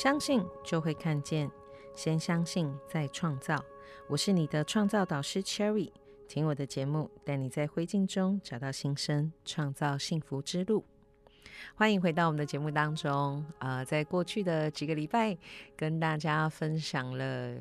相信就会看见，先相信再创造。我是你的创造导师 Cherry，听我的节目，带你在灰烬中找到新生，创造幸福之路。欢迎回到我们的节目当中。呃，在过去的几个礼拜，跟大家分享了。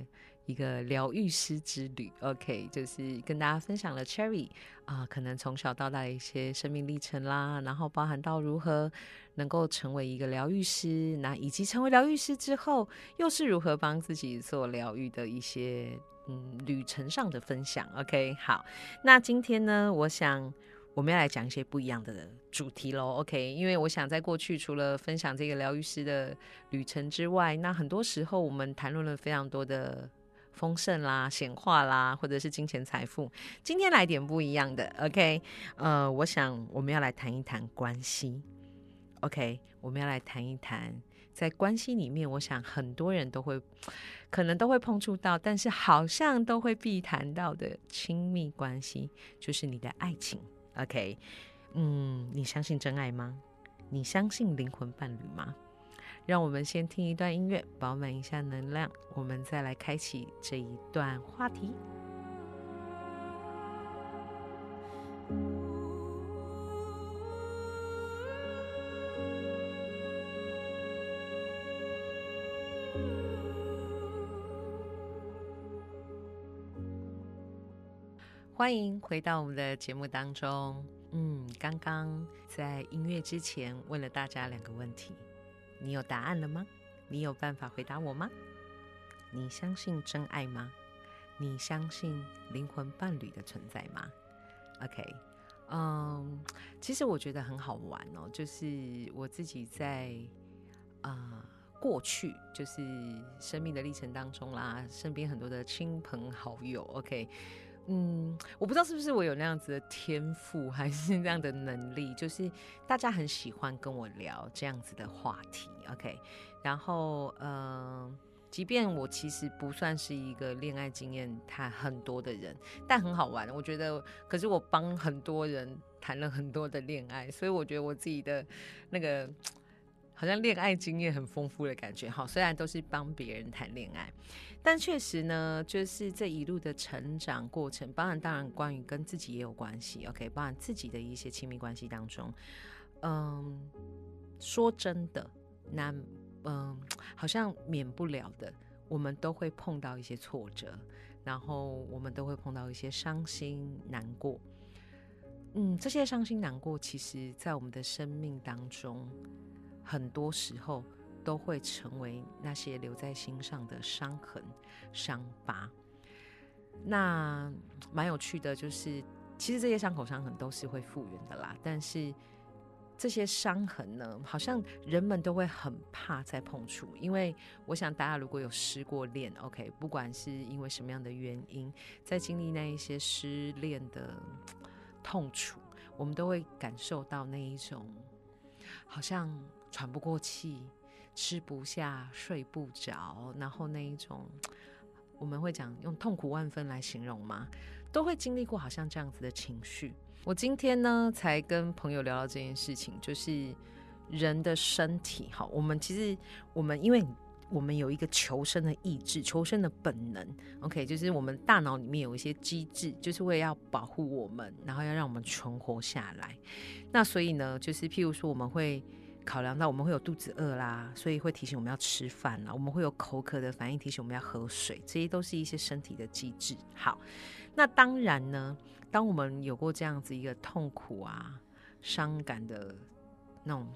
一个疗愈师之旅，OK，就是跟大家分享了 Cherry 啊，可能从小到大的一些生命历程啦，然后包含到如何能够成为一个疗愈师，那以及成为疗愈师之后，又是如何帮自己做疗愈的一些嗯旅程上的分享，OK，好，那今天呢，我想我们要来讲一些不一样的主题喽，OK，因为我想在过去除了分享这个疗愈师的旅程之外，那很多时候我们谈论了非常多的。丰盛啦、显化啦，或者是金钱财富。今天来点不一样的，OK？呃，我想我们要来谈一谈关系，OK？我们要来谈一谈在关系里面，我想很多人都会可能都会碰触到，但是好像都会必谈到的亲密关系，就是你的爱情，OK？嗯，你相信真爱吗？你相信灵魂伴侣吗？让我们先听一段音乐，饱满一下能量，我们再来开启这一段话题。欢迎回到我们的节目当中。嗯，刚刚在音乐之前问了大家两个问题。你有答案了吗？你有办法回答我吗？你相信真爱吗？你相信灵魂伴侣的存在吗？OK，嗯，其实我觉得很好玩哦，就是我自己在啊过去就是生命的历程当中啦，身边很多的亲朋好友，OK。嗯，我不知道是不是我有那样子的天赋，还是那样的能力，就是大家很喜欢跟我聊这样子的话题，OK。然后，嗯，即便我其实不算是一个恋爱经验谈很多的人，但很好玩。我觉得，可是我帮很多人谈了很多的恋爱，所以我觉得我自己的那个好像恋爱经验很丰富的感觉。哈，虽然都是帮别人谈恋爱。但确实呢，就是这一路的成长过程，当然当然关于跟自己也有关系，OK，包含自己的一些亲密关系当中，嗯，说真的，那嗯，好像免不了的，我们都会碰到一些挫折，然后我们都会碰到一些伤心难过，嗯，这些伤心难过，其实在我们的生命当中，很多时候。都会成为那些留在心上的伤痕、伤疤。那蛮有趣的，就是其实这些伤口、伤痕都是会复原的啦。但是这些伤痕呢，好像人们都会很怕再碰触，因为我想大家如果有失过恋，OK，不管是因为什么样的原因，在经历那一些失恋的痛楚，我们都会感受到那一种好像喘不过气。吃不下、睡不着，然后那一种，我们会讲用痛苦万分来形容吗？都会经历过好像这样子的情绪。我今天呢，才跟朋友聊到这件事情，就是人的身体，好，我们其实我们因为我们有一个求生的意志、求生的本能，OK，就是我们大脑里面有一些机制，就是为了要保护我们，然后要让我们存活下来。那所以呢，就是譬如说，我们会。考量到我们会有肚子饿啦，所以会提醒我们要吃饭啦。我们会有口渴的反应，提醒我们要喝水。这些都是一些身体的机制。好，那当然呢，当我们有过这样子一个痛苦啊、伤感的那种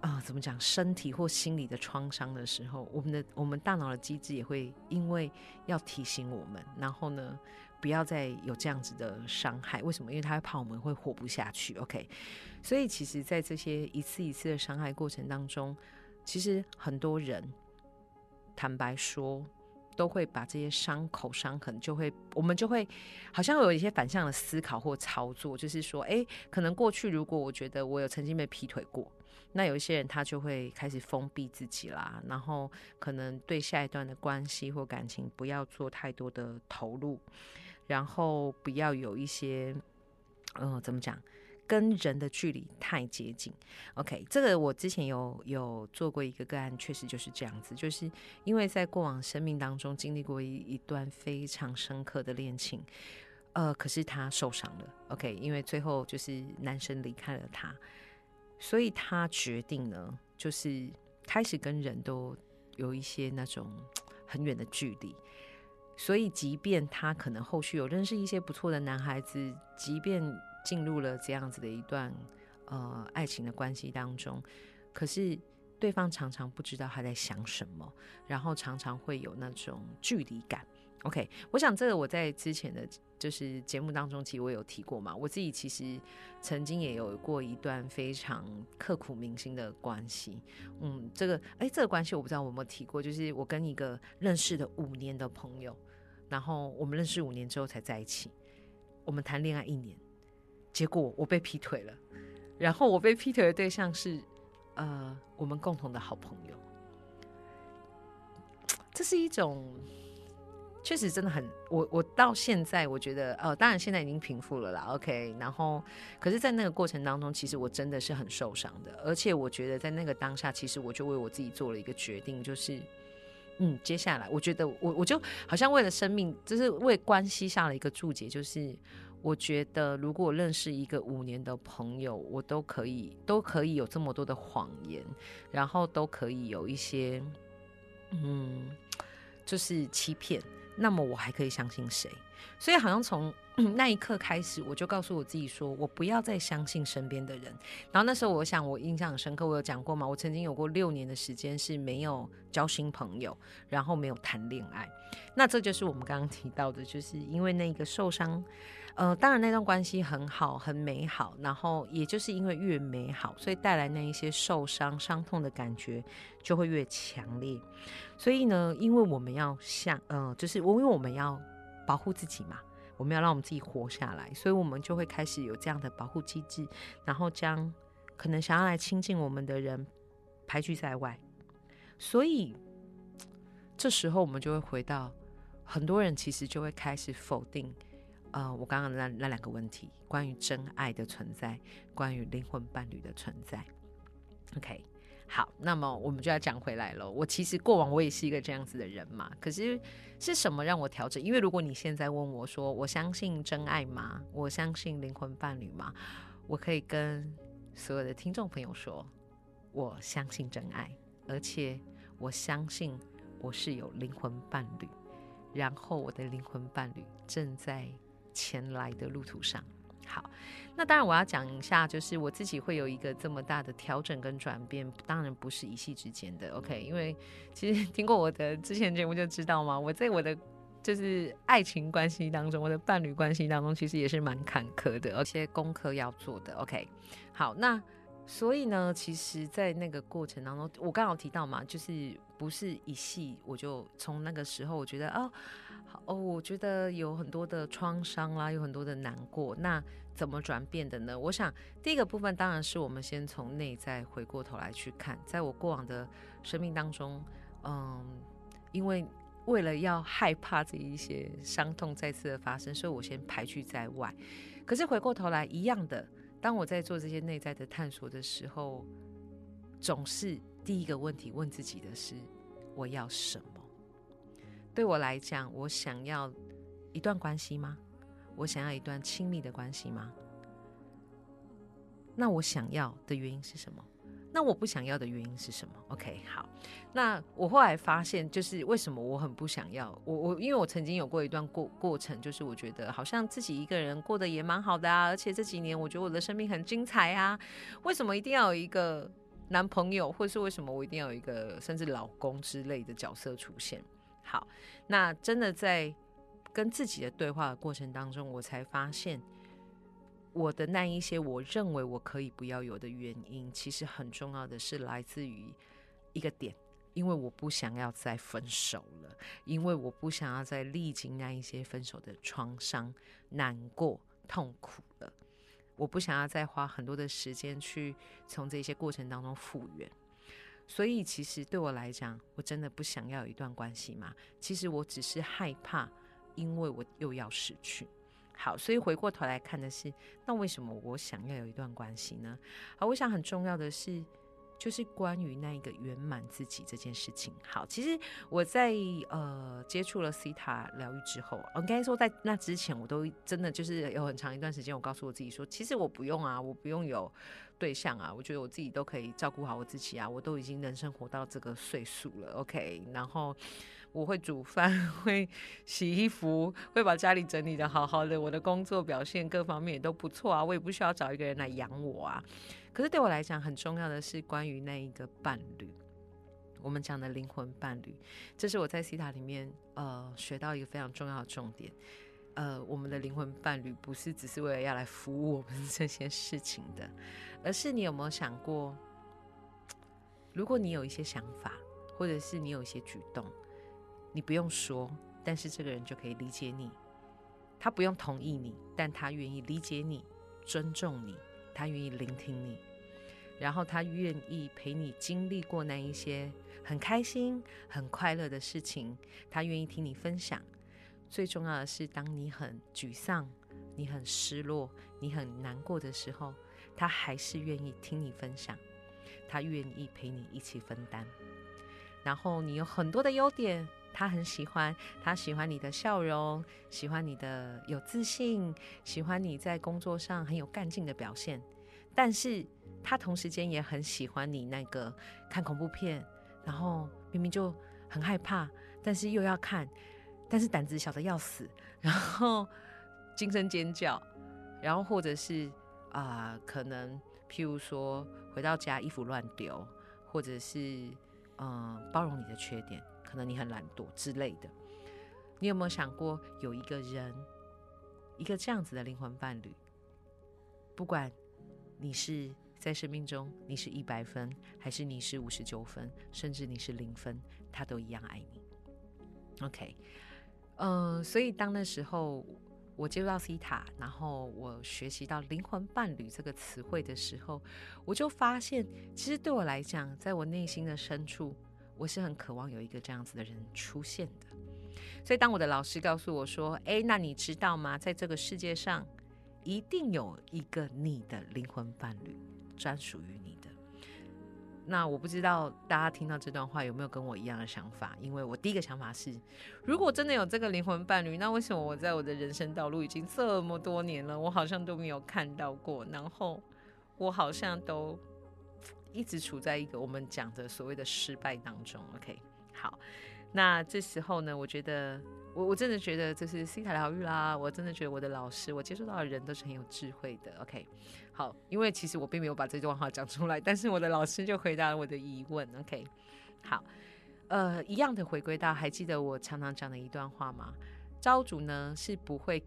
啊，怎么讲，身体或心理的创伤的时候，我们的我们大脑的机制也会因为要提醒我们，然后呢。不要再有这样子的伤害，为什么？因为他会怕我们会活不下去。OK，所以其实，在这些一次一次的伤害过程当中，其实很多人坦白说，都会把这些伤口、伤痕，就会我们就会好像有一些反向的思考或操作，就是说，哎，可能过去如果我觉得我有曾经被劈腿过，那有一些人他就会开始封闭自己啦，然后可能对下一段的关系或感情不要做太多的投入。然后不要有一些，嗯，怎么讲，跟人的距离太接近。OK，这个我之前有有做过一个个案，确实就是这样子，就是因为在过往生命当中经历过一一段非常深刻的恋情，呃，可是他受伤了。OK，因为最后就是男生离开了他，所以他决定呢，就是开始跟人都有一些那种 很远的距离。所以，即便他可能后续有认识一些不错的男孩子，即便进入了这样子的一段呃爱情的关系当中，可是对方常常不知道他在想什么，然后常常会有那种距离感。OK，我想这个我在之前的就是节目当中，其实我有提过嘛。我自己其实曾经也有过一段非常刻骨铭心的关系。嗯，这个哎，这个关系我不知道我有没有提过，就是我跟一个认识的五年的朋友，然后我们认识五年之后才在一起，我们谈恋爱一年，结果我被劈腿了，然后我被劈腿的对象是呃我们共同的好朋友，这是一种。确实真的很，我我到现在我觉得，呃，当然现在已经平复了啦，OK。然后，可是，在那个过程当中，其实我真的是很受伤的，而且我觉得在那个当下，其实我就为我自己做了一个决定，就是，嗯，接下来，我觉得我我就好像为了生命，就是为关系下了一个注解，就是我觉得如果我认识一个五年的朋友，我都可以都可以有这么多的谎言，然后都可以有一些，嗯，就是欺骗。那么我还可以相信谁？所以好像从 那一刻开始，我就告诉我自己说，我不要再相信身边的人。然后那时候我想，我印象很深刻，我有讲过嘛，我曾经有过六年的时间是没有交新朋友，然后没有谈恋爱。那这就是我们刚刚提到的，就是因为那个受伤。呃，当然那段关系很好，很美好，然后也就是因为越美好，所以带来那一些受伤、伤痛的感觉就会越强烈。所以呢，因为我们要像，呃，就是我因为我们要保护自己嘛，我们要让我们自己活下来，所以我们就会开始有这样的保护机制，然后将可能想要来亲近我们的人排拒在外。所以这时候我们就会回到，很多人其实就会开始否定。呃，我刚刚那那两个问题，关于真爱的存在，关于灵魂伴侣的存在。OK，好，那么我们就要讲回来了。我其实过往我也是一个这样子的人嘛，可是是什么让我调整？因为如果你现在问我说，我相信真爱吗？我相信灵魂伴侣吗？我可以跟所有的听众朋友说，我相信真爱，而且我相信我是有灵魂伴侣，然后我的灵魂伴侣正在。前来的路途上，好，那当然我要讲一下，就是我自己会有一个这么大的调整跟转变，当然不是一夕之间的，OK？因为其实听过我的之前节目就知道嘛，我在我的就是爱情关系当中，我的伴侣关系当中，其实也是蛮坎坷的，而且功课要做的，OK？好，那所以呢，其实，在那个过程当中，我刚好提到嘛，就是不是一夕，我就从那个时候，我觉得哦。哦，我觉得有很多的创伤啦，有很多的难过。那怎么转变的呢？我想第一个部分当然是我们先从内在回过头来去看，在我过往的生命当中，嗯，因为为了要害怕这一些伤痛再次的发生，所以我先排拒在外。可是回过头来，一样的，当我在做这些内在的探索的时候，总是第一个问题问自己的是：我要什么？对我来讲，我想要一段关系吗？我想要一段亲密的关系吗？那我想要的原因是什么？那我不想要的原因是什么？OK，好。那我后来发现，就是为什么我很不想要我我，因为我曾经有过一段过过程，就是我觉得好像自己一个人过得也蛮好的啊，而且这几年我觉得我的生命很精彩啊。为什么一定要有一个男朋友，或是为什么我一定要有一个甚至老公之类的角色出现？好，那真的在跟自己的对话的过程当中，我才发现我的那一些我认为我可以不要有的原因，其实很重要的是来自于一个点，因为我不想要再分手了，因为我不想要再历经那一些分手的创伤、难过、痛苦了，我不想要再花很多的时间去从这些过程当中复原。所以，其实对我来讲，我真的不想要有一段关系嘛。其实我只是害怕，因为我又要失去。好，所以回过头来看的是，那为什么我想要有一段关系呢？好，我想很重要的是。就是关于那一个圆满自己这件事情。好，其实我在呃接触了西塔疗愈之后，我应该说在那之前，我都真的就是有很长一段时间，我告诉我自己说，其实我不用啊，我不用有对象啊，我觉得我自己都可以照顾好我自己啊，我都已经人生活到这个岁数了，OK。然后我会煮饭，会洗衣服，会把家里整理的好好的，我的工作表现各方面也都不错啊，我也不需要找一个人来养我啊。可是对我来讲，很重要的是关于那一个伴侣，我们讲的灵魂伴侣，这是我在西塔里面呃学到一个非常重要的重点。呃，我们的灵魂伴侣不是只是为了要来服务我们这些事情的，而是你有没有想过，如果你有一些想法，或者是你有一些举动，你不用说，但是这个人就可以理解你，他不用同意你，但他愿意理解你，尊重你。他愿意聆听你，然后他愿意陪你经历过那一些很开心、很快乐的事情。他愿意听你分享。最重要的是，当你很沮丧、你很失落、你很难过的时候，他还是愿意听你分享。他愿意陪你一起分担。然后你有很多的优点，他很喜欢。他喜欢你的笑容，喜欢你的有自信，喜欢你在工作上很有干劲的表现。但是他同时间也很喜欢你那个看恐怖片，然后明明就很害怕，但是又要看，但是胆子小的要死，然后惊声尖叫，然后或者是啊，可能譬如说回到家衣服乱丢，或者是嗯包容你的缺点，可能你很懒惰之类的。你有没有想过有一个人，一个这样子的灵魂伴侣，不管。你是在生命中，你是一百分，还是你是五十九分，甚至你是零分，他都一样爱你。OK，嗯，所以当那时候我接触到西塔，然后我学习到灵魂伴侣这个词汇的时候，我就发现，其实对我来讲，在我内心的深处，我是很渴望有一个这样子的人出现的。所以当我的老师告诉我说：“哎，那你知道吗？在这个世界上。”一定有一个你的灵魂伴侣，专属于你的。那我不知道大家听到这段话有没有跟我一样的想法？因为我第一个想法是，如果真的有这个灵魂伴侣，那为什么我在我的人生道路已经这么多年了，我好像都没有看到过？然后我好像都一直处在一个我们讲的所谓的失败当中。OK，好，那这时候呢，我觉得。我我真的觉得这是西塔疗愈啦，我真的觉得我的老师，我接触到的人都是很有智慧的。OK，好，因为其实我并没有把这段话讲出来，但是我的老师就回答了我的疑问。OK，好，呃，一样的回归到，还记得我常常讲的一段话吗？招主呢是不会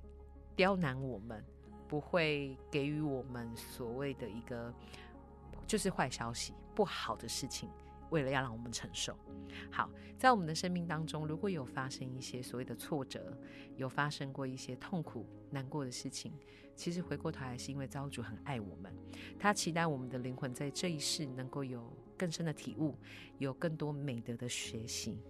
刁难我们，不会给予我们所谓的一个就是坏消息、不好的事情。为了要让我们承受，好，在我们的生命当中，如果有发生一些所谓的挫折，有发生过一些痛苦、难过的事情，其实回过头来是因为造主很爱我们，他期待我们的灵魂在这一世能够有更深的体悟，有更多美德的学习。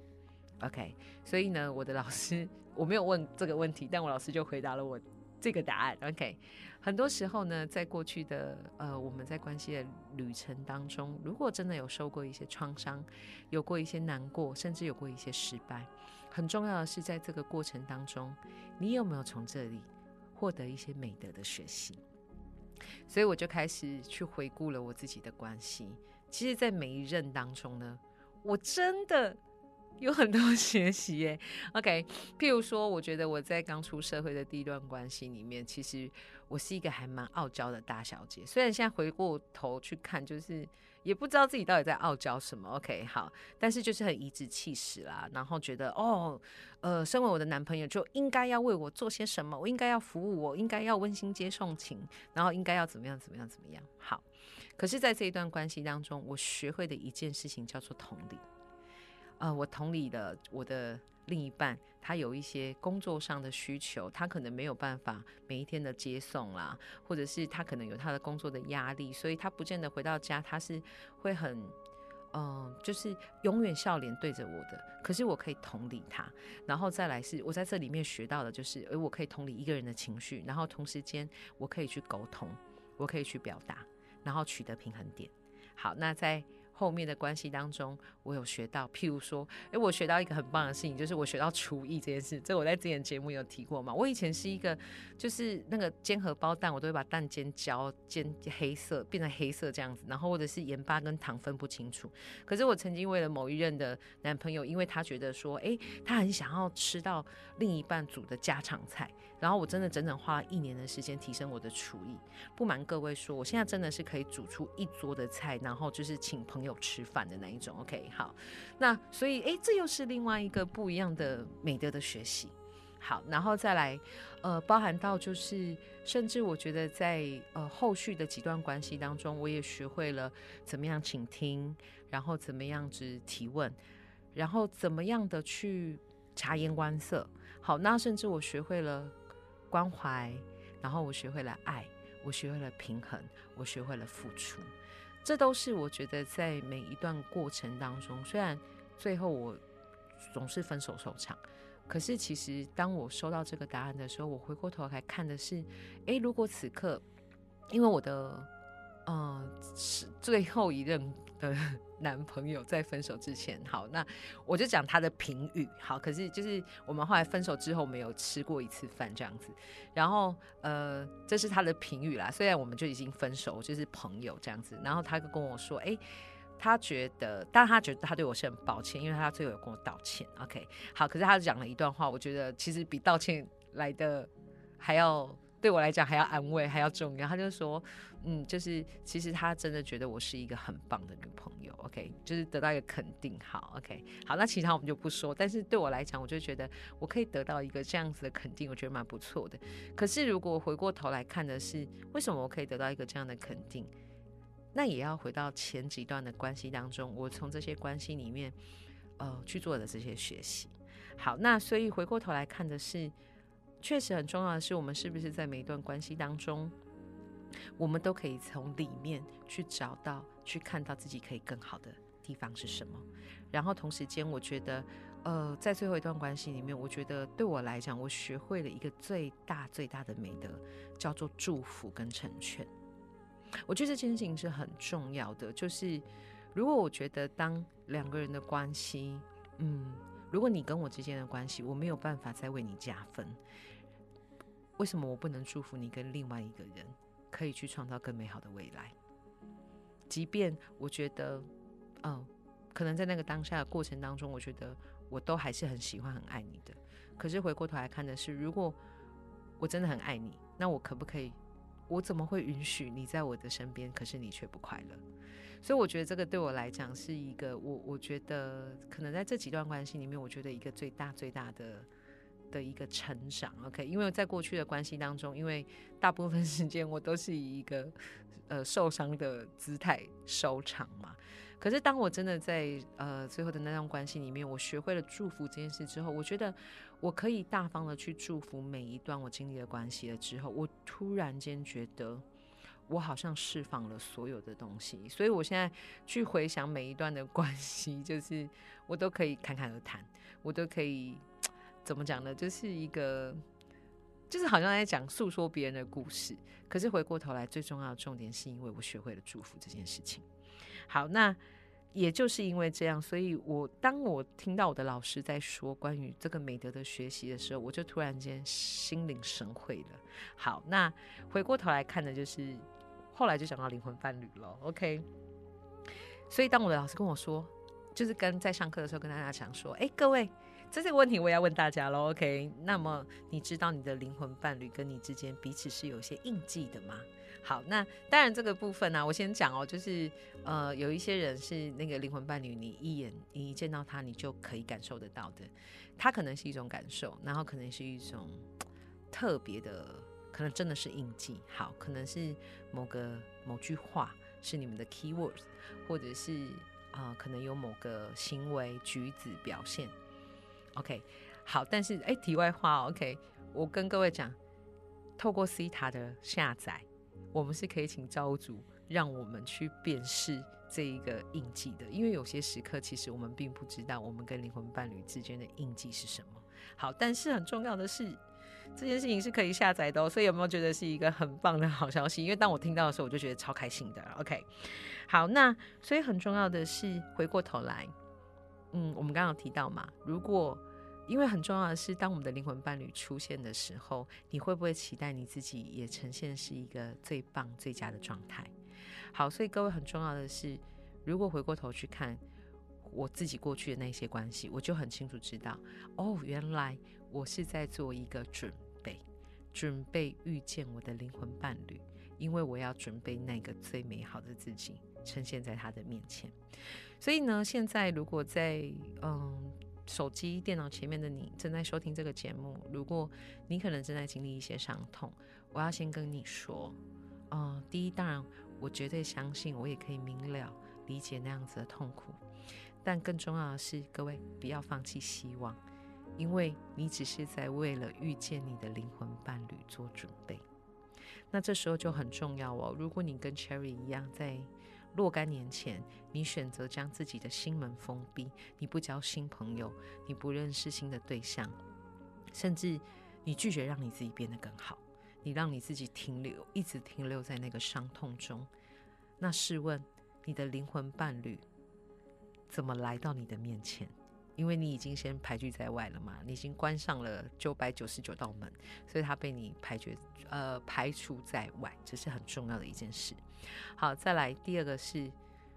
OK，所以呢，我的老师我没有问这个问题，但我老师就回答了我。这个答案，OK。很多时候呢，在过去的呃，我们在关系的旅程当中，如果真的有受过一些创伤，有过一些难过，甚至有过一些失败，很重要的是，在这个过程当中，你有没有从这里获得一些美德的学习？所以我就开始去回顾了我自己的关系。其实，在每一任当中呢，我真的。有很多 学习耶，OK。譬如说，我觉得我在刚出社会的第一段关系里面，其实我是一个还蛮傲娇的大小姐。虽然现在回过头去看，就是也不知道自己到底在傲娇什么，OK。好，但是就是很颐指气使啦，然后觉得哦，呃，身为我的男朋友就应该要为我做些什么，我应该要服务我，应该要温馨接送情，然后应该要怎么样怎么样怎么样。好，可是，在这一段关系当中，我学会的一件事情叫做同理。呃，我同理的我的另一半，他有一些工作上的需求，他可能没有办法每一天的接送啦，或者是他可能有他的工作的压力，所以他不见得回到家，他是会很嗯，就是永远笑脸对着我的，可是我可以同理他，然后再来是我在这里面学到的，就是，而我可以同理一个人的情绪，然后同时间我可以去沟通，我可以去表达，然后取得平衡点。好，那在。后面的关系当中，我有学到，譬如说，诶，我学到一个很棒的事情，就是我学到厨艺这件事。这我在之前节目有提过嘛。我以前是一个，就是那个煎荷包蛋，我都会把蛋煎焦，煎黑色，变成黑色这样子，然后或者是盐巴跟糖分不清楚。可是我曾经为了某一任的男朋友，因为他觉得说，诶，他很想要吃到另一半煮的家常菜，然后我真的整整花了一年的时间提升我的厨艺。不瞒各位说，我现在真的是可以煮出一桌的菜，然后就是请朋友。吃饭的那一种，OK，好，那所以哎，这又是另外一个不一样的美德的学习。好，然后再来，呃，包含到就是，甚至我觉得在呃后续的几段关系当中，我也学会了怎么样倾听，然后怎么样子提问，然后怎么样的去察言观色。好，那甚至我学会了关怀，然后我学会了爱，我学会了平衡，我学会了付出。这都是我觉得在每一段过程当中，虽然最后我总是分手收场，可是其实当我收到这个答案的时候，我回过头来看的是，哎，如果此刻因为我的。嗯，是最后一任的 男朋友在分手之前，好，那我就讲他的评语，好，可是就是我们后来分手之后没有吃过一次饭这样子，然后呃，这是他的评语啦，虽然我们就已经分手，就是朋友这样子，然后他就跟我说，哎，他觉得，但他觉得他对我是很抱歉，因为他最后有跟我道歉，OK，好，可是他讲了一段话，我觉得其实比道歉来的还要。对我来讲还要安慰，还要重要。他就说，嗯，就是其实他真的觉得我是一个很棒的女朋友。OK，就是得到一个肯定。好，OK，好，那其他我们就不说。但是对我来讲，我就觉得我可以得到一个这样子的肯定，我觉得蛮不错的。可是如果回过头来看的是，为什么我可以得到一个这样的肯定？那也要回到前几段的关系当中，我从这些关系里面，呃，去做的这些学习。好，那所以回过头来看的是。确实很重要的是，我们是不是在每一段关系当中，我们都可以从里面去找到、去看到自己可以更好的地方是什么。然后同时间，我觉得，呃，在最后一段关系里面，我觉得对我来讲，我学会了一个最大最大的美德，叫做祝福跟成全。我觉得这件事情是很重要的。就是如果我觉得当两个人的关系，嗯，如果你跟我之间的关系，我没有办法再为你加分。为什么我不能祝福你跟另外一个人可以去创造更美好的未来？即便我觉得，嗯，可能在那个当下的过程当中，我觉得我都还是很喜欢、很爱你的。可是回过头来看的是，如果我真的很爱你，那我可不可以？我怎么会允许你在我的身边，可是你却不快乐？所以我觉得这个对我来讲是一个，我我觉得可能在这几段关系里面，我觉得一个最大最大的。的一个成长，OK，因为在过去的关系当中，因为大部分时间我都是以一个呃受伤的姿态收场嘛。可是当我真的在呃最后的那段关系里面，我学会了祝福这件事之后，我觉得我可以大方的去祝福每一段我经历的关系了之后，我突然间觉得我好像释放了所有的东西，所以我现在去回想每一段的关系，就是我都可以侃侃而谈，我都可以。怎么讲呢？就是一个，就是好像在讲诉说别人的故事。可是回过头来，最重要的重点是因为我学会了祝福这件事情。好，那也就是因为这样，所以我当我听到我的老师在说关于这个美德的学习的时候，我就突然间心领神会了。好，那回过头来看的，就是后来就讲到灵魂伴侣了。OK，所以当我的老师跟我说，就是跟在上课的时候跟大家讲说，哎，各位。这个问题我也要问大家喽，OK？那么你知道你的灵魂伴侣跟你之间彼此是有些印记的吗？好，那当然这个部分呢，我先讲哦，就是呃，有一些人是那个灵魂伴侣，你一眼你一见到他，你就可以感受得到的。他可能是一种感受，然后可能是一种特别的，可能真的是印记。好，可能是某个某句话是你们的 key words，或者是啊，可能有某个行为举止表现。OK，好，但是哎，题外话，OK，我跟各位讲，透过 C 塔的下载，我们是可以请招主让我们去辨识这一个印记的，因为有些时刻其实我们并不知道我们跟灵魂伴侣之间的印记是什么。好，但是很重要的是，这件事情是可以下载的哦。所以有没有觉得是一个很棒的好消息？因为当我听到的时候，我就觉得超开心的。OK，好，那所以很重要的是回过头来，嗯，我们刚刚提到嘛，如果因为很重要的是，当我们的灵魂伴侣出现的时候，你会不会期待你自己也呈现是一个最棒、最佳的状态？好，所以各位很重要的是，如果回过头去看我自己过去的那些关系，我就很清楚知道，哦，原来我是在做一个准备，准备遇见我的灵魂伴侣，因为我要准备那个最美好的自己呈现在他的面前。所以呢，现在如果在嗯。手机、电脑前面的你正在收听这个节目。如果你可能正在经历一些伤痛，我要先跟你说，呃，第一，当然我绝对相信，我也可以明了理解那样子的痛苦。但更重要的是，各位不要放弃希望，因为你只是在为了遇见你的灵魂伴侣做准备。那这时候就很重要哦。如果你跟 Cherry 一样在。若干年前，你选择将自己的心门封闭，你不交新朋友，你不认识新的对象，甚至你拒绝让你自己变得更好，你让你自己停留，一直停留在那个伤痛中。那试问，你的灵魂伴侣怎么来到你的面前？因为你已经先排拒在外了嘛，你已经关上了九百九十九道门，所以他被你排绝，呃，排除在外，这是很重要的一件事。好，再来第二个是，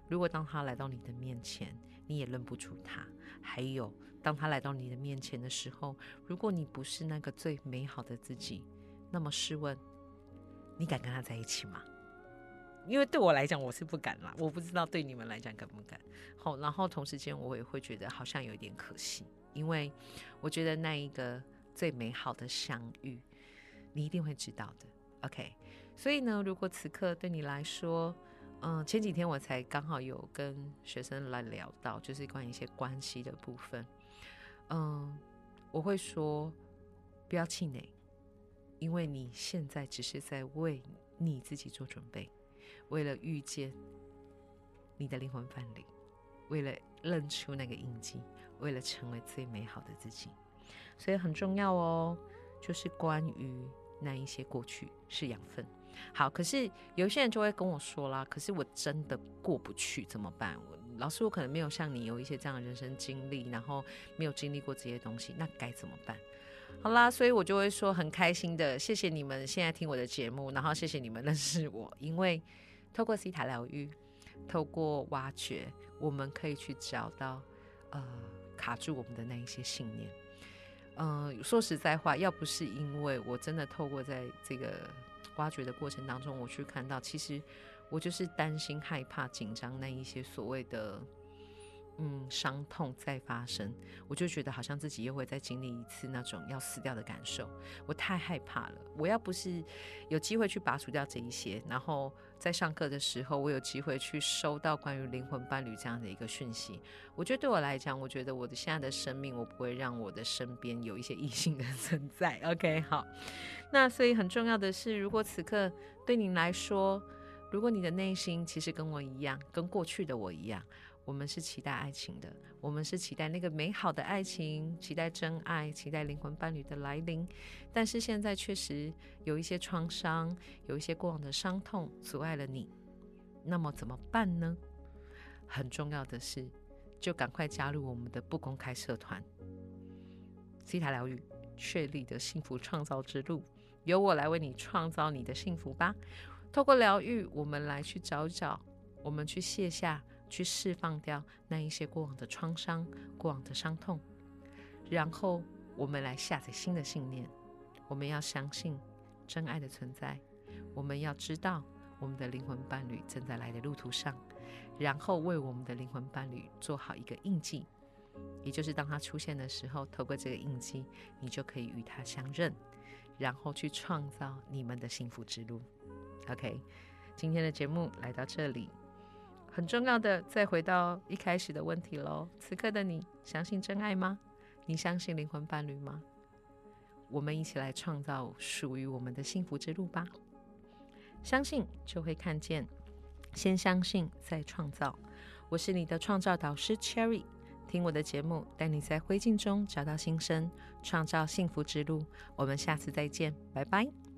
如果当他来到你的面前，你也认不出他；还有，当他来到你的面前的时候，如果你不是那个最美好的自己，那么试问，你敢跟他在一起吗？因为对我来讲，我是不敢啦。我不知道对你们来讲敢不敢。好，然后同时间我也会觉得好像有点可惜，因为我觉得那一个最美好的相遇，你一定会知道的。OK，所以呢，如果此刻对你来说，嗯，前几天我才刚好有跟学生来聊到，就是关于一些关系的部分，嗯，我会说不要气馁，因为你现在只是在为你自己做准备。为了遇见你的灵魂伴侣，为了认出那个印记，为了成为最美好的自己，所以很重要哦。就是关于那一些过去是养分。好，可是有些人就会跟我说啦，可是我真的过不去，怎么办？老师，我可能没有像你有一些这样的人生经历，然后没有经历过这些东西，那该怎么办？好啦，所以我就会说很开心的，谢谢你们现在听我的节目，然后谢谢你们认识我，因为。透过西塔疗愈，透过挖掘，我们可以去找到，呃，卡住我们的那一些信念。嗯，说实在话，要不是因为我真的透过在这个挖掘的过程当中，我去看到，其实我就是担心、害怕、紧张那一些所谓的。嗯，伤痛再发生，我就觉得好像自己又会再经历一次那种要死掉的感受，我太害怕了。我要不是有机会去拔除掉这一些，然后在上课的时候，我有机会去收到关于灵魂伴侣这样的一个讯息，我觉得对我来讲，我觉得我的现在的生命，我不会让我的身边有一些异性的 存在。OK，好，那所以很重要的是，如果此刻对您来说，如果你的内心其实跟我一样，跟过去的我一样。我们是期待爱情的，我们是期待那个美好的爱情，期待真爱，期待灵魂伴侣的来临。但是现在确实有一些创伤，有一些过往的伤痛阻碍了你。那么怎么办呢？很重要的是，就赶快加入我们的不公开社团——西塔疗愈，确立的幸福创造之路，由我来为你创造你的幸福吧。透过疗愈，我们来去找找，我们去卸下。去释放掉那一些过往的创伤、过往的伤痛，然后我们来下载新的信念。我们要相信真爱的存在，我们要知道我们的灵魂伴侣正在来的路途上，然后为我们的灵魂伴侣做好一个印记，也就是当他出现的时候，透过这个印记，你就可以与他相认，然后去创造你们的幸福之路。OK，今天的节目来到这里。很重要的，再回到一开始的问题喽。此刻的你，相信真爱吗？你相信灵魂伴侣吗？我们一起来创造属于我们的幸福之路吧。相信就会看见，先相信，再创造。我是你的创造导师 Cherry，听我的节目，带你在灰烬中找到新生，创造幸福之路。我们下次再见，拜拜。